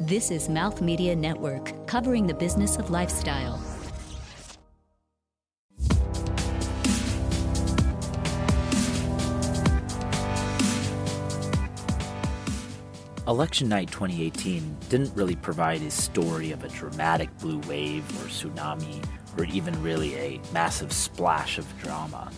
This is Mouth Media Network, covering the business of lifestyle. Election night 2018 didn't really provide a story of a dramatic blue wave or tsunami or even really a massive splash of drama.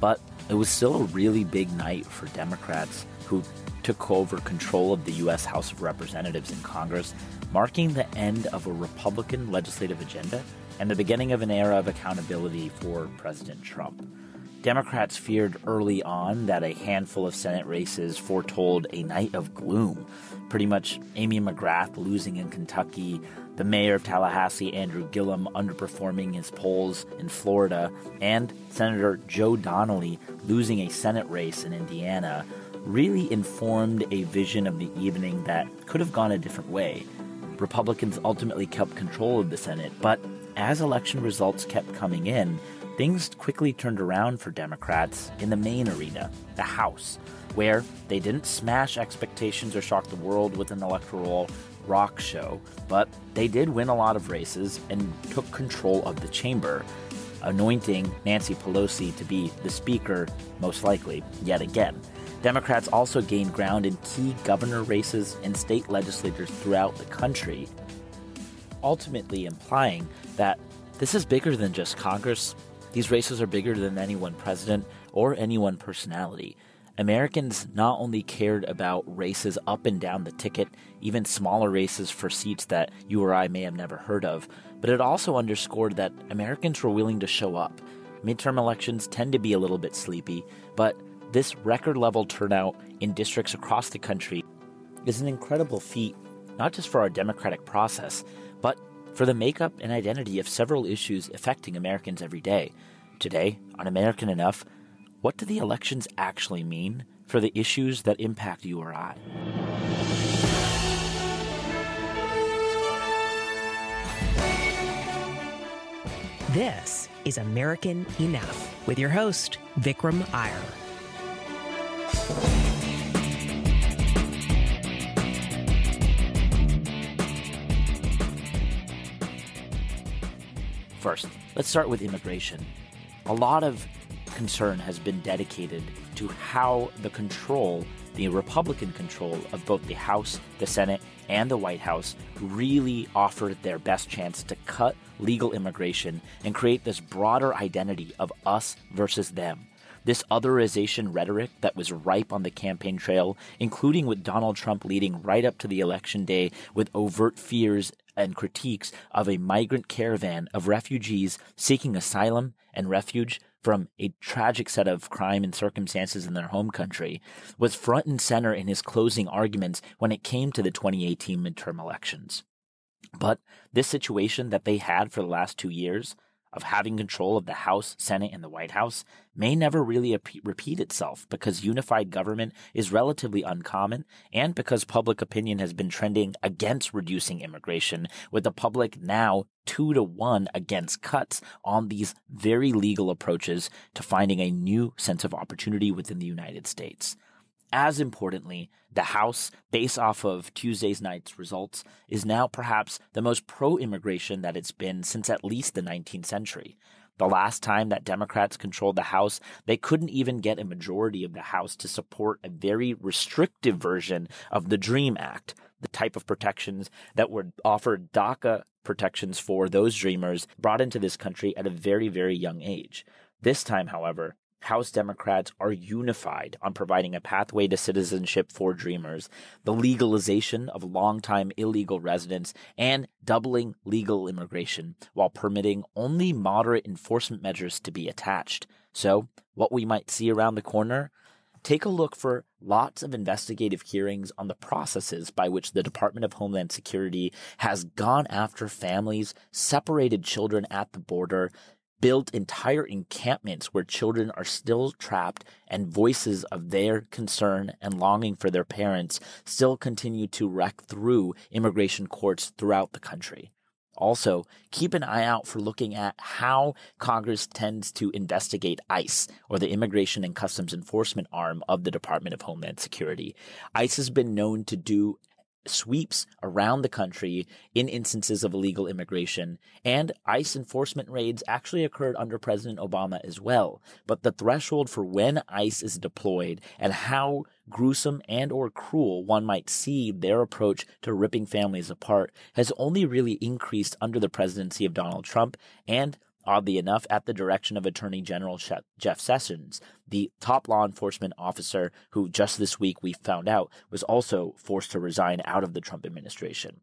But it was still a really big night for Democrats who took over control of the U.S. House of Representatives and Congress, marking the end of a Republican legislative agenda and the beginning of an era of accountability for President Trump. Democrats feared early on that a handful of Senate races foretold a night of gloom. Pretty much Amy McGrath losing in Kentucky, the mayor of Tallahassee, Andrew Gillum, underperforming his polls in Florida, and Senator Joe Donnelly losing a Senate race in Indiana really informed a vision of the evening that could have gone a different way. Republicans ultimately kept control of the Senate, but as election results kept coming in, things quickly turned around for Democrats in the main arena, the House, where they didn't smash expectations or shock the world with an electoral rock show, but they did win a lot of races and took control of the chamber, anointing Nancy Pelosi to be the Speaker, most likely, yet again. Democrats also gained ground in key governor races and state legislatures throughout the country, ultimately implying that this is bigger than just Congress. These races are bigger than any one president or any one personality. Americans not only cared about races up and down the ticket, even smaller races for seats that you or I may have never heard of, but it also underscored that Americans were willing to show up. Midterm elections tend to be a little bit sleepy, but this record level turnout in districts across the country is an incredible feat, not just for our democratic process, but for the makeup and identity of several issues affecting Americans every day. Today, on American Enough, what do the elections actually mean for the issues that impact you or I? This is American Enough with your host, Vikram Iyer. First, let's start with immigration. A lot of concern has been dedicated to how the control, the Republican control of both the House, the Senate, and the White House really offered their best chance to cut legal immigration and create this broader identity of us versus them. This otherization rhetoric that was ripe on the campaign trail, including with Donald Trump leading right up to the election day with overt fears and critiques of a migrant caravan of refugees seeking asylum and refuge from a tragic set of crime and circumstances in their home country, was front and center in his closing arguments when it came to the 2018 midterm elections. But this situation that they had for the last two years of having control of the House, Senate, and the White House may never really repeat itself because unified government is relatively uncommon and because public opinion has been trending against reducing immigration, with the public now two to one against cuts on these very legal approaches to finding a new sense of opportunity within the United States. As importantly, the House, based off of Tuesday's night's results, is now perhaps the most pro immigration that it's been since at least the 19th century. The last time that Democrats controlled the House, they couldn't even get a majority of the House to support a very restrictive version of the DREAM Act, the type of protections that would offer DACA protections for those dreamers brought into this country at a very, very young age. This time, however, House Democrats are unified on providing a pathway to citizenship for dreamers, the legalization of longtime illegal residents, and doubling legal immigration while permitting only moderate enforcement measures to be attached. So, what we might see around the corner? Take a look for lots of investigative hearings on the processes by which the Department of Homeland Security has gone after families, separated children at the border, built entire encampments where children are still trapped and voices of their concern and longing for their parents still continue to wreck through immigration courts throughout the country. Also, keep an eye out for looking at how Congress tends to investigate ICE, or the Immigration and Customs Enforcement arm of the Department of Homeland Security. ICE has been known to do sweeps around the country in instances of illegal immigration, and ICE enforcement raids actually occurred under President Obama as well. But the threshold for when ICE is deployed and how gruesome and or cruel one might see their approach to ripping families apart has only really increased under the presidency of Donald Trump and oddly enough, at the direction of Attorney General Jeff Sessions, the top law enforcement officer who just this week we found out was also forced to resign out of the Trump administration.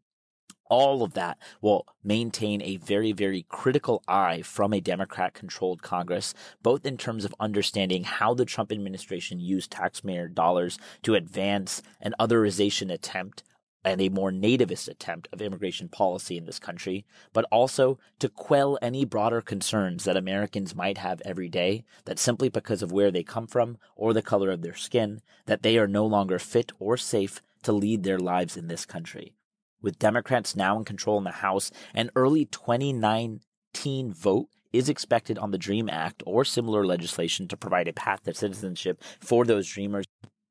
All of that will maintain a very, very critical eye from a Democrat controlled Congress, both in terms of understanding how the Trump administration used taxpayer dollars to advance an otherization attempt and a more nativist attempt of immigration policy in this country, but also to quell any broader concerns that Americans might have every day that simply because of where they come from or the color of their skin, that they are no longer fit or safe to lead their lives in this country. With Democrats now in control in the House, an early 2019 vote is expected on the DREAM Act or similar legislation to provide a path to citizenship for those dreamers.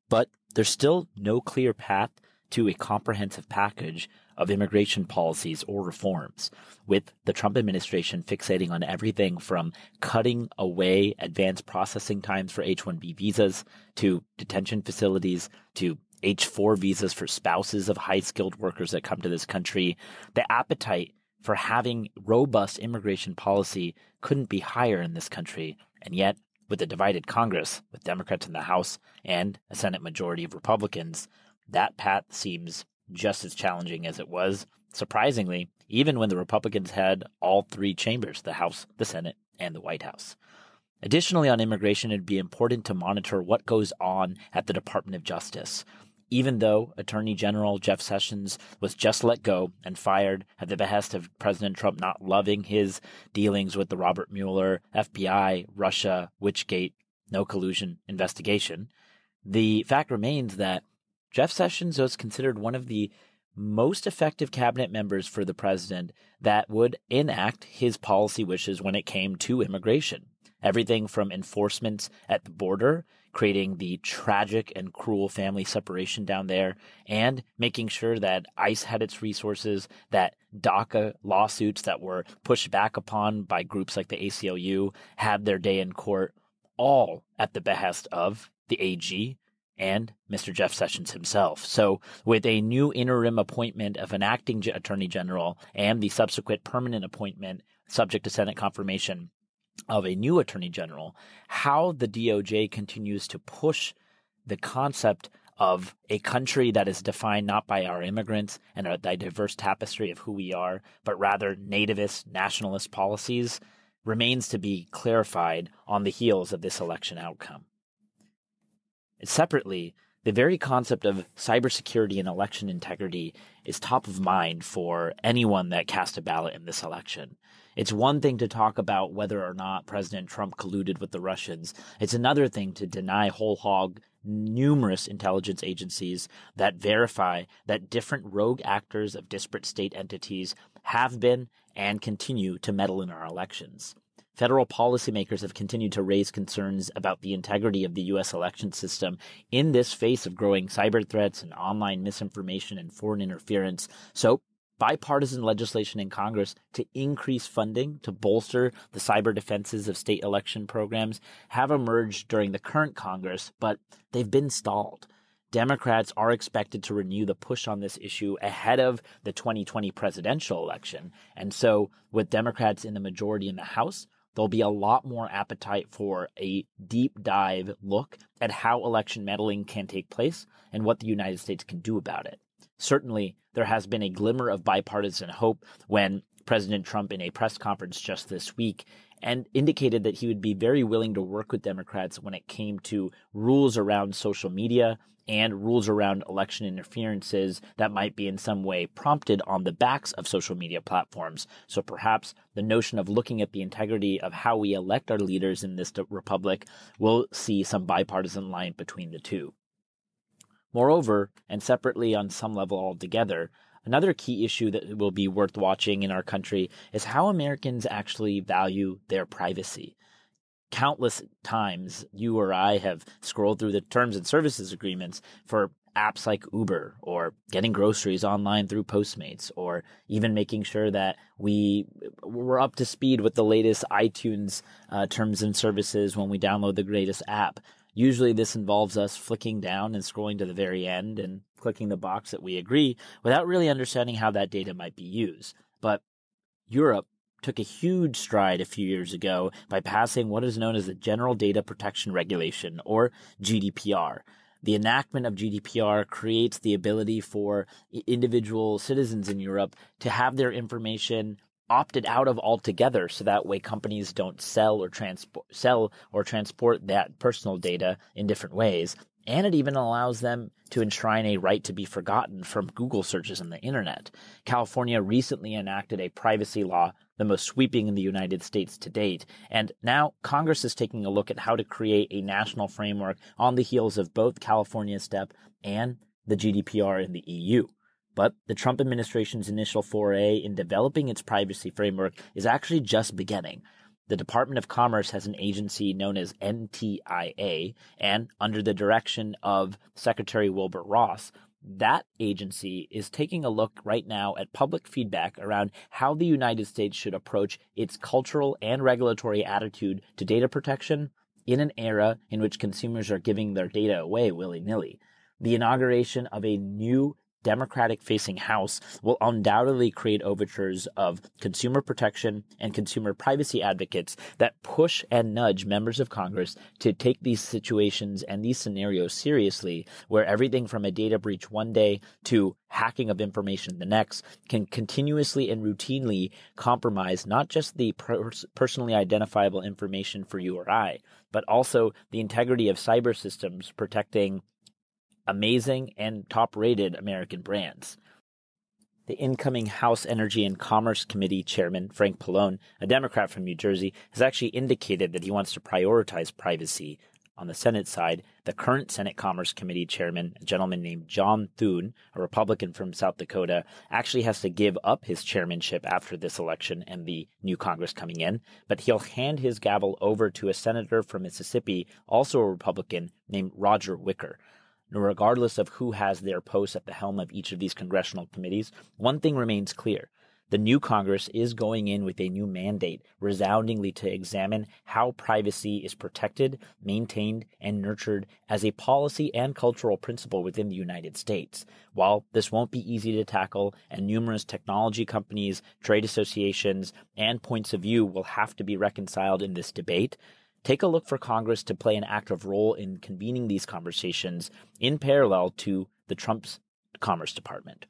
But there's still no clear path to a comprehensive package of immigration policies or reforms, with the Trump administration fixating on everything from cutting away advanced processing times for H 1B visas to detention facilities to H 4 visas for spouses of high skilled workers that come to this country. The appetite for having robust immigration policy couldn't be higher in this country. And yet, with a divided Congress, with Democrats in the House and a Senate majority of Republicans, that path seems just as challenging as it was, surprisingly, even when the Republicans had all three chambers the House, the Senate, and the White House. Additionally, on immigration, it'd be important to monitor what goes on at the Department of Justice. Even though Attorney General Jeff Sessions was just let go and fired at the behest of President Trump not loving his dealings with the Robert Mueller, FBI, Russia, Witchgate, no collusion investigation, the fact remains that Jeff Sessions was considered one of the most effective cabinet members for the president that would enact his policy wishes when it came to immigration. Everything from enforcement at the border, creating the tragic and cruel family separation down there, and making sure that ICE had its resources, that DACA lawsuits that were pushed back upon by groups like the ACLU had their day in court, all at the behest of the AG, and Mr. Jeff Sessions himself. So, with a new interim appointment of an acting attorney general and the subsequent permanent appointment subject to Senate confirmation of a new attorney general, how the DOJ continues to push the concept of a country that is defined not by our immigrants and a diverse tapestry of who we are, but rather nativist nationalist policies remains to be clarified on the heels of this election outcome. Separately, the very concept of cybersecurity and election integrity is top of mind for anyone that cast a ballot in this election. It's one thing to talk about whether or not President Trump colluded with the Russians. It's another thing to deny whole hog numerous intelligence agencies that verify that different rogue actors of disparate state entities have been and continue to meddle in our elections. Federal policymakers have continued to raise concerns about the integrity of the U.S. election system in this face of growing cyber threats and online misinformation and foreign interference. So, bipartisan legislation in Congress to increase funding to bolster the cyber defenses of state election programs have emerged during the current Congress, but they've been stalled. Democrats are expected to renew the push on this issue ahead of the 2020 presidential election. And so, with Democrats in the majority in the House, there'll be a lot more appetite for a deep dive look at how election meddling can take place and what the United States can do about it. Certainly, there has been a glimmer of bipartisan hope when President Trump, in a press conference just this week, and indicated that he would be very willing to work with Democrats when it came to rules around social media and rules around election interferences that might be in some way prompted on the backs of social media platforms. So perhaps the notion of looking at the integrity of how we elect our leaders in this republic will see some bipartisan line between the two. Moreover, and separately on some level altogether, Another key issue that will be worth watching in our country is how Americans actually value their privacy. Countless times, you or I have scrolled through the terms and services agreements for apps like Uber or getting groceries online through Postmates or even making sure that we we're up to speed with the latest iTunes uh, terms and services when we download the greatest app. Usually this involves us flicking down and scrolling to the very end and clicking the box that we agree without really understanding how that data might be used. But Europe took a huge stride a few years ago by passing what is known as the General Data Protection Regulation, or GDPR. The enactment of GDPR creates the ability for individual citizens in Europe to have their information opted out of altogether so that way companies don't sell or transport sell or transport that personal data in different ways and it even allows them to enshrine a right to be forgotten from Google searches on the internet. California recently enacted a privacy law, the most sweeping in the United States to date, and now Congress is taking a look at how to create a national framework on the heels of both California's step and the GDPR in the EU. But the Trump administration's initial foray in developing its privacy framework is actually just beginning. The Department of Commerce has an agency known as NTIA, and under the direction of Secretary Wilbur Ross, that agency is taking a look right now at public feedback around how the United States should approach its cultural and regulatory attitude to data protection in an era in which consumers are giving their data away willy nilly. The inauguration of a new Democratic facing House will undoubtedly create overtures of consumer protection and consumer privacy advocates that push and nudge members of Congress to take these situations and these scenarios seriously, where everything from a data breach one day to hacking of information the next can continuously and routinely compromise not just the personally identifiable information for you or I, but also the integrity of cyber systems protecting amazing and top rated American brands. The incoming House Energy and Commerce Committee chairman, Frank Pallone, a Democrat from New Jersey, has actually indicated that he wants to prioritize privacy. On the Senate side, the current Senate Commerce Committee chairman, a gentleman named John Thune, a Republican from South Dakota, actually has to give up his chairmanship after this election and the new Congress coming in, but he'll hand his gavel over to a senator from Mississippi, also a Republican, named Roger Wicker regardless of who has their posts at the helm of each of these congressional committees, one thing remains clear. The new Congress is going in with a new mandate, resoundingly to examine how privacy is protected, maintained, and nurtured as a policy and cultural principle within the United States. While this won't be easy to tackle, and numerous technology companies, trade associations, and points of view will have to be reconciled in this debate, take a look for Congress to play an active role in convening these conversations in parallel to the Trump's Commerce Department.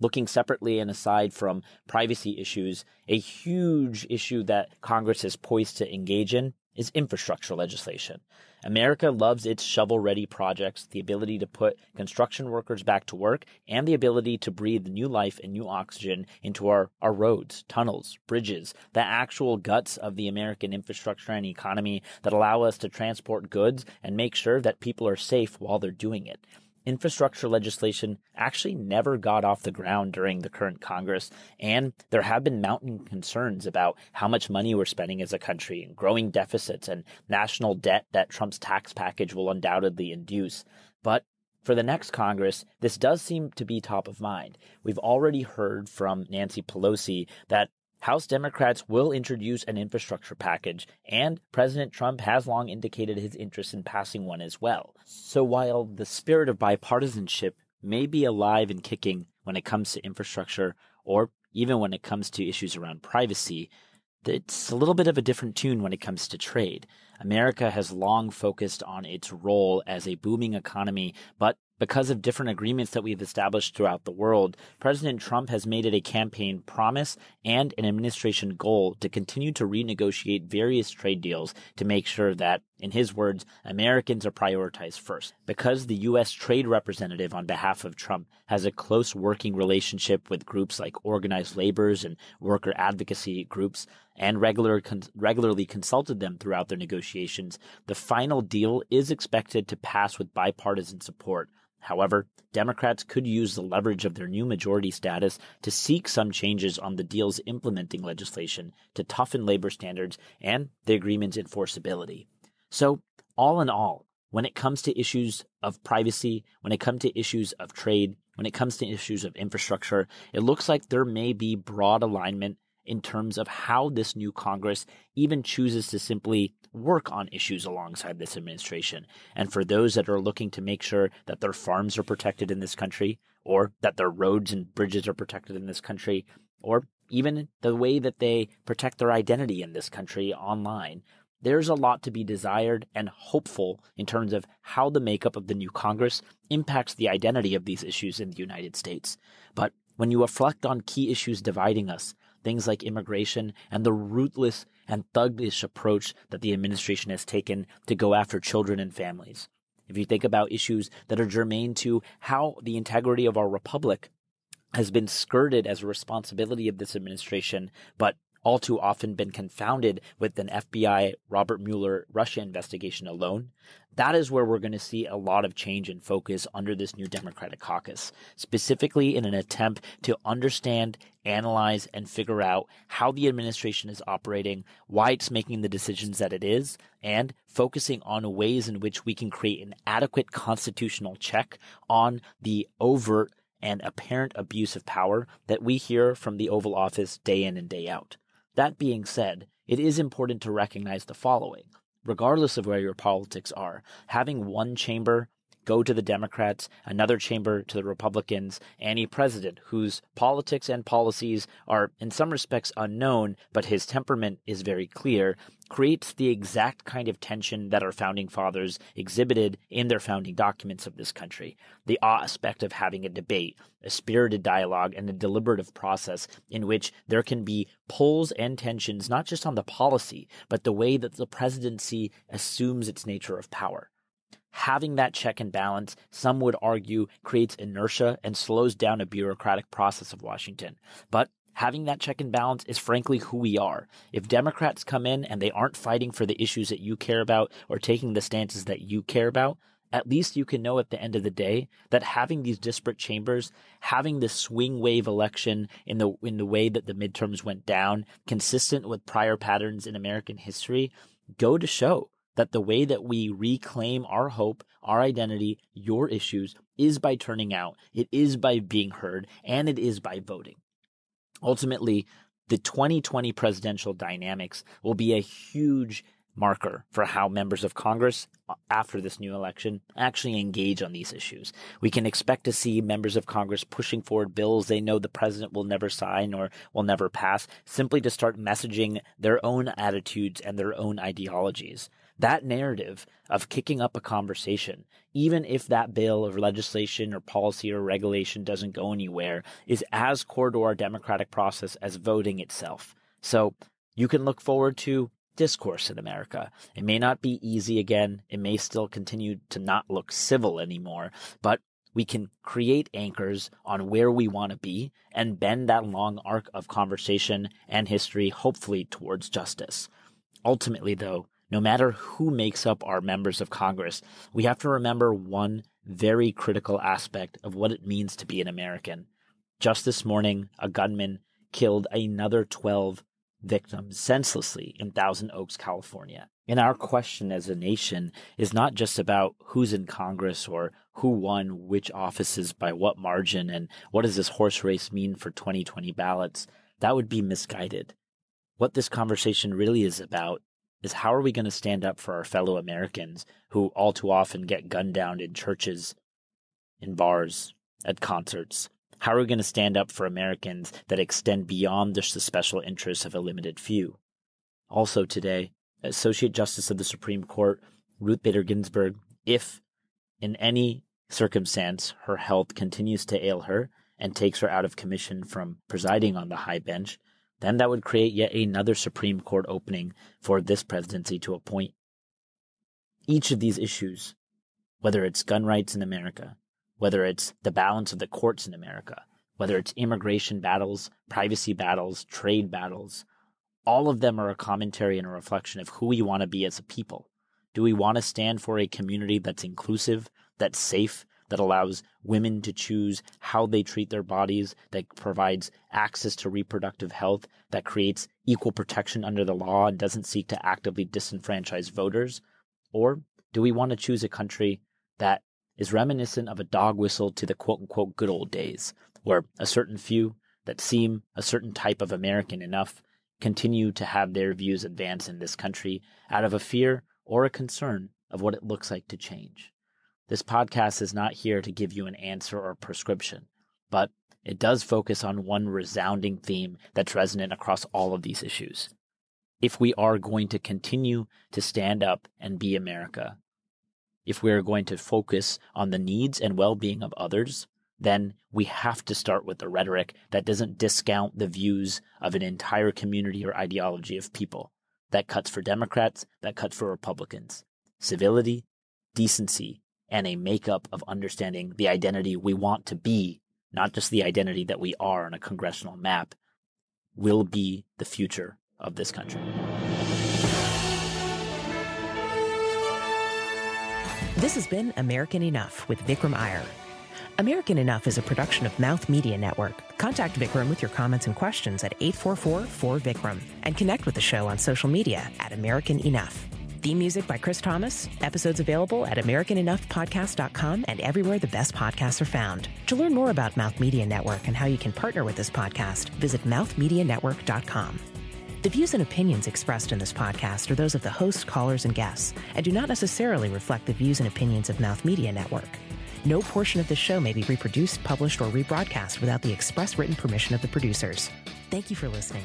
Looking separately and aside from privacy issues, a huge issue that Congress is poised to engage in is infrastructure legislation. America loves its shovel ready projects, the ability to put construction workers back to work, and the ability to breathe new life and new oxygen into our, our roads, tunnels, bridges, the actual guts of the American infrastructure and economy that allow us to transport goods and make sure that people are safe while they're doing it infrastructure legislation actually never got off the ground during the current Congress, and there have been mounting concerns about how much money we're spending as a country and growing deficits and national debt that Trump's tax package will undoubtedly induce. But for the next Congress, this does seem to be top of mind. We've already heard from Nancy Pelosi that House Democrats will introduce an infrastructure package, and President Trump has long indicated his interest in passing one as well. So while the spirit of bipartisanship may be alive and kicking when it comes to infrastructure, or even when it comes to issues around privacy, it's a little bit of a different tune when it comes to trade. America has long focused on its role as a booming economy, but because of different agreements that we've established throughout the world, President Trump has made it a campaign promise and an administration goal to continue to renegotiate various trade deals to make sure that, in his words, Americans are prioritized first. Because the U.S. trade representative on behalf of Trump has a close working relationship with groups like organized laborers and worker advocacy groups, and regular, con- regularly consulted them throughout their negotiations, the final deal is expected to pass with bipartisan support However, Democrats could use the leverage of their new majority status to seek some changes on the deal's implementing legislation to toughen labor standards and the agreement's enforceability. So, all in all, when it comes to issues of privacy, when it comes to issues of trade, when it comes to issues of infrastructure, it looks like there may be broad alignment in terms of how this new Congress even chooses to simply work on issues alongside this administration. And for those that are looking to make sure that their farms are protected in this country, or that their roads and bridges are protected in this country, or even the way that they protect their identity in this country online, there's a lot to be desired and hopeful in terms of how the makeup of the new Congress impacts the identity of these issues in the United States. But when you reflect on key issues dividing us, things like immigration and the ruthless and thuggish approach that the administration has taken to go after children and families. If you think about issues that are germane to how the integrity of our republic has been skirted as a responsibility of this administration, but all too often been confounded with an FBI Robert Mueller Russia investigation alone. That is where we're going to see a lot of change in focus under this new Democratic caucus, specifically in an attempt to understand, analyze, and figure out how the administration is operating, why it's making the decisions that it is, and focusing on ways in which we can create an adequate constitutional check on the overt and apparent abuse of power that we hear from the Oval Office day in and day out. That being said, it is important to recognize the following. Regardless of where your politics are, having one chamber go to the Democrats, another chamber to the Republicans, and a president whose politics and policies are in some respects unknown, but his temperament is very clear, creates the exact kind of tension that our founding fathers exhibited in their founding documents of this country. The aspect of having a debate, a spirited dialogue, and a deliberative process in which there can be pulls and tensions, not just on the policy, but the way that the presidency assumes its nature of power having that check and balance, some would argue, creates inertia and slows down a bureaucratic process of Washington. But having that check and balance is frankly who we are. If Democrats come in and they aren't fighting for the issues that you care about or taking the stances that you care about, at least you can know at the end of the day that having these disparate chambers, having this swing wave election in the in the way that the midterms went down, consistent with prior patterns in American history, go to show that the way that we reclaim our hope, our identity, your issues is by turning out, it is by being heard, and it is by voting. Ultimately, the 2020 presidential dynamics will be a huge marker for how members of Congress uh, after this new election actually engage on these issues. We can expect to see members of Congress pushing forward bills they know the president will never sign or will never pass simply to start messaging their own attitudes and their own ideologies that narrative of kicking up a conversation, even if that bill or legislation or policy or regulation doesn't go anywhere, is as core to our democratic process as voting itself. So you can look forward to discourse in America. It may not be easy again. It may still continue to not look civil anymore, but we can create anchors on where we want to be and bend that long arc of conversation and history, hopefully towards justice. Ultimately, though, no matter who makes up our members of Congress, we have to remember one very critical aspect of what it means to be an American. Just this morning, a gunman killed another 12 victims senselessly in Thousand Oaks, California. And our question as a nation is not just about who's in Congress or who won which offices by what margin and what does this horse race mean for 2020 ballots. That would be misguided. What this conversation really is about is how are we going to stand up for our fellow Americans who all too often get gunned down in churches, in bars, at concerts? How are we going to stand up for Americans that extend beyond just the special interests of a limited few? Also today, Associate Justice of the Supreme Court Ruth Bader Ginsburg, if in any circumstance her health continues to ail her and takes her out of commission from presiding on the high bench, then that would create yet another Supreme Court opening for this presidency to appoint. Each of these issues, whether it's gun rights in America, whether it's the balance of the courts in America, whether it's immigration battles, privacy battles, trade battles, all of them are a commentary and a reflection of who we want to be as a people. Do we want to stand for a community that's inclusive, that's safe, that allows women to choose how they treat their bodies, that provides access to reproductive health, that creates equal protection under the law and doesn't seek to actively disenfranchise voters? Or Do we want to choose a country that is reminiscent of a dog whistle to the quote unquote good old days, where a certain few that seem a certain type of American enough continue to have their views advance in this country out of a fear or a concern of what it looks like to change. This podcast is not here to give you an answer or prescription, but it does focus on one resounding theme that's resonant across all of these issues. If we are going to continue to stand up and be America, if we are going to focus on the needs and well being of others, then we have to start with the rhetoric that doesn't discount the views of an entire community or ideology of people. That cuts for Democrats, that cuts for Republicans. Civility, decency, and a makeup of understanding the identity we want to be, not just the identity that we are on a congressional map, will be the future of this country. This has been American Enough with Vikram Iyer. American Enough is a production of Mouth Media Network. Contact Vikram with your comments and questions at 844-4Vikram and connect with the show on social media at American Enough. Theme music by Chris Thomas. Episodes available at AmericanEnoughPodcast.com and everywhere the best podcasts are found. To learn more about Mouth Media Network and how you can partner with this podcast, visit mouthmedianetwork.com. The views and opinions expressed in this podcast are those of the hosts, callers, and guests, and do not necessarily reflect the views and opinions of Mouth Media Network. No portion of this show may be reproduced, published, or rebroadcast without the express written permission of the producers. Thank you for listening.